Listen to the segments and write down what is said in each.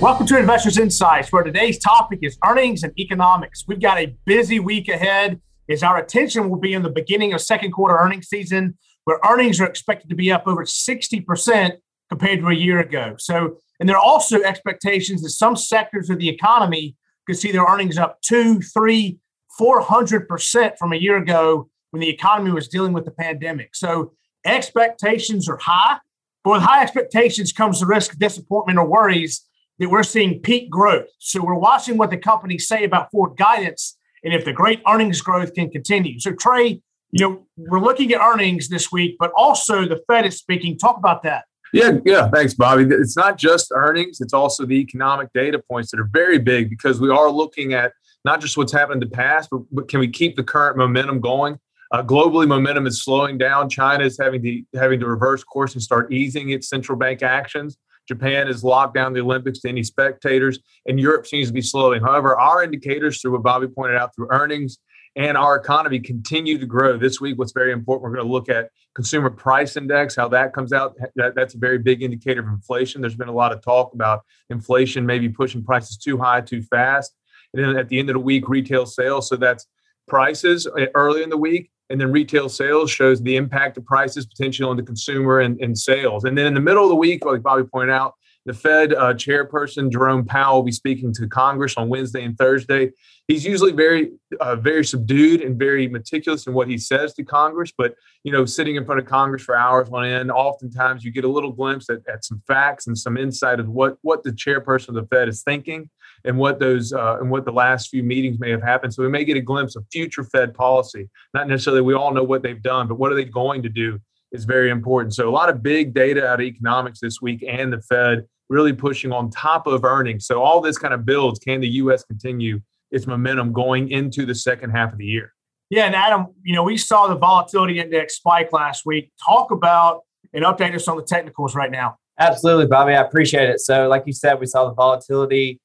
Welcome to Investors Insights, where today's topic is earnings and economics. We've got a busy week ahead as our attention will be in the beginning of second quarter earnings season, where earnings are expected to be up over 60% compared to a year ago. So, and there are also expectations that some sectors of the economy could see their earnings up two, three, 400% from a year ago when the economy was dealing with the pandemic. So expectations are high, but with high expectations comes the risk of disappointment or worries that we're seeing peak growth. So we're watching what the companies say about forward guidance and if the great earnings growth can continue. So Trey, you know, we're looking at earnings this week, but also the Fed is speaking. Talk about that. Yeah, yeah. Thanks, Bobby. It's not just earnings; it's also the economic data points that are very big because we are looking at not just what's happened in the past, but, but can we keep the current momentum going? Uh, globally, momentum is slowing down. China is having to having to reverse course and start easing its central bank actions. Japan has locked down the Olympics to any spectators, and Europe seems to be slowing. However, our indicators, through what Bobby pointed out, through earnings and our economy, continue to grow. This week, what's very important, we're going to look at consumer price index, how that comes out. That, that's a very big indicator of inflation. There's been a lot of talk about inflation maybe pushing prices too high, too fast. And then at the end of the week, retail sales. So that's prices uh, early in the week and then retail sales shows the impact of prices potentially on the consumer and, and sales. And then in the middle of the week, like Bobby pointed out, the Fed uh, chairperson Jerome Powell will be speaking to Congress on Wednesday and Thursday. He's usually very, uh, very subdued and very meticulous in what he says to Congress. But you know, sitting in front of Congress for hours on end, oftentimes you get a little glimpse at, at some facts and some insight of what what the chairperson of the Fed is thinking and what those uh, and what the last few meetings may have happened. So we may get a glimpse of future Fed policy. Not necessarily we all know what they've done, but what are they going to do is very important. So a lot of big data out of economics this week and the Fed really pushing on top of earnings. So all this kind of builds. Can the U.S. continue its momentum going into the second half of the year? Yeah, and Adam, you know, we saw the volatility index spike last week. Talk about and update us on the technicals right now. Absolutely, Bobby. I appreciate it. So, like you said, we saw the volatility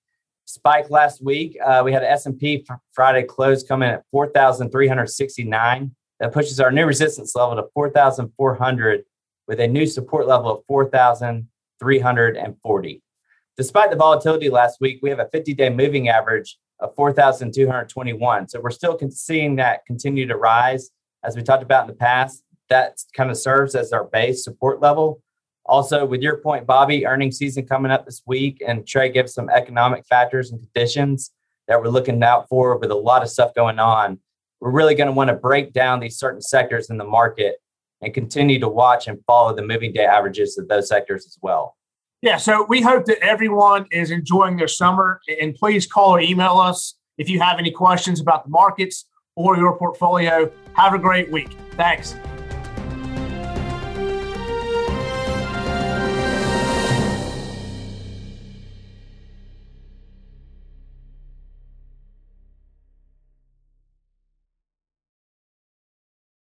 spike last week. Uh, we had S&P Friday close coming at 4,369. That pushes our new resistance level to 4,400 with a new support level of 4,340. Despite the volatility last week, we have a 50-day moving average of 4,221. So we're still seeing that continue to rise. As we talked about in the past, that kind of serves as our base support level. Also, with your point, Bobby, earnings season coming up this week, and Trey gives some economic factors and conditions that we're looking out for with a lot of stuff going on. We're really going to want to break down these certain sectors in the market and continue to watch and follow the moving day averages of those sectors as well. Yeah, so we hope that everyone is enjoying their summer. And please call or email us if you have any questions about the markets or your portfolio. Have a great week. Thanks.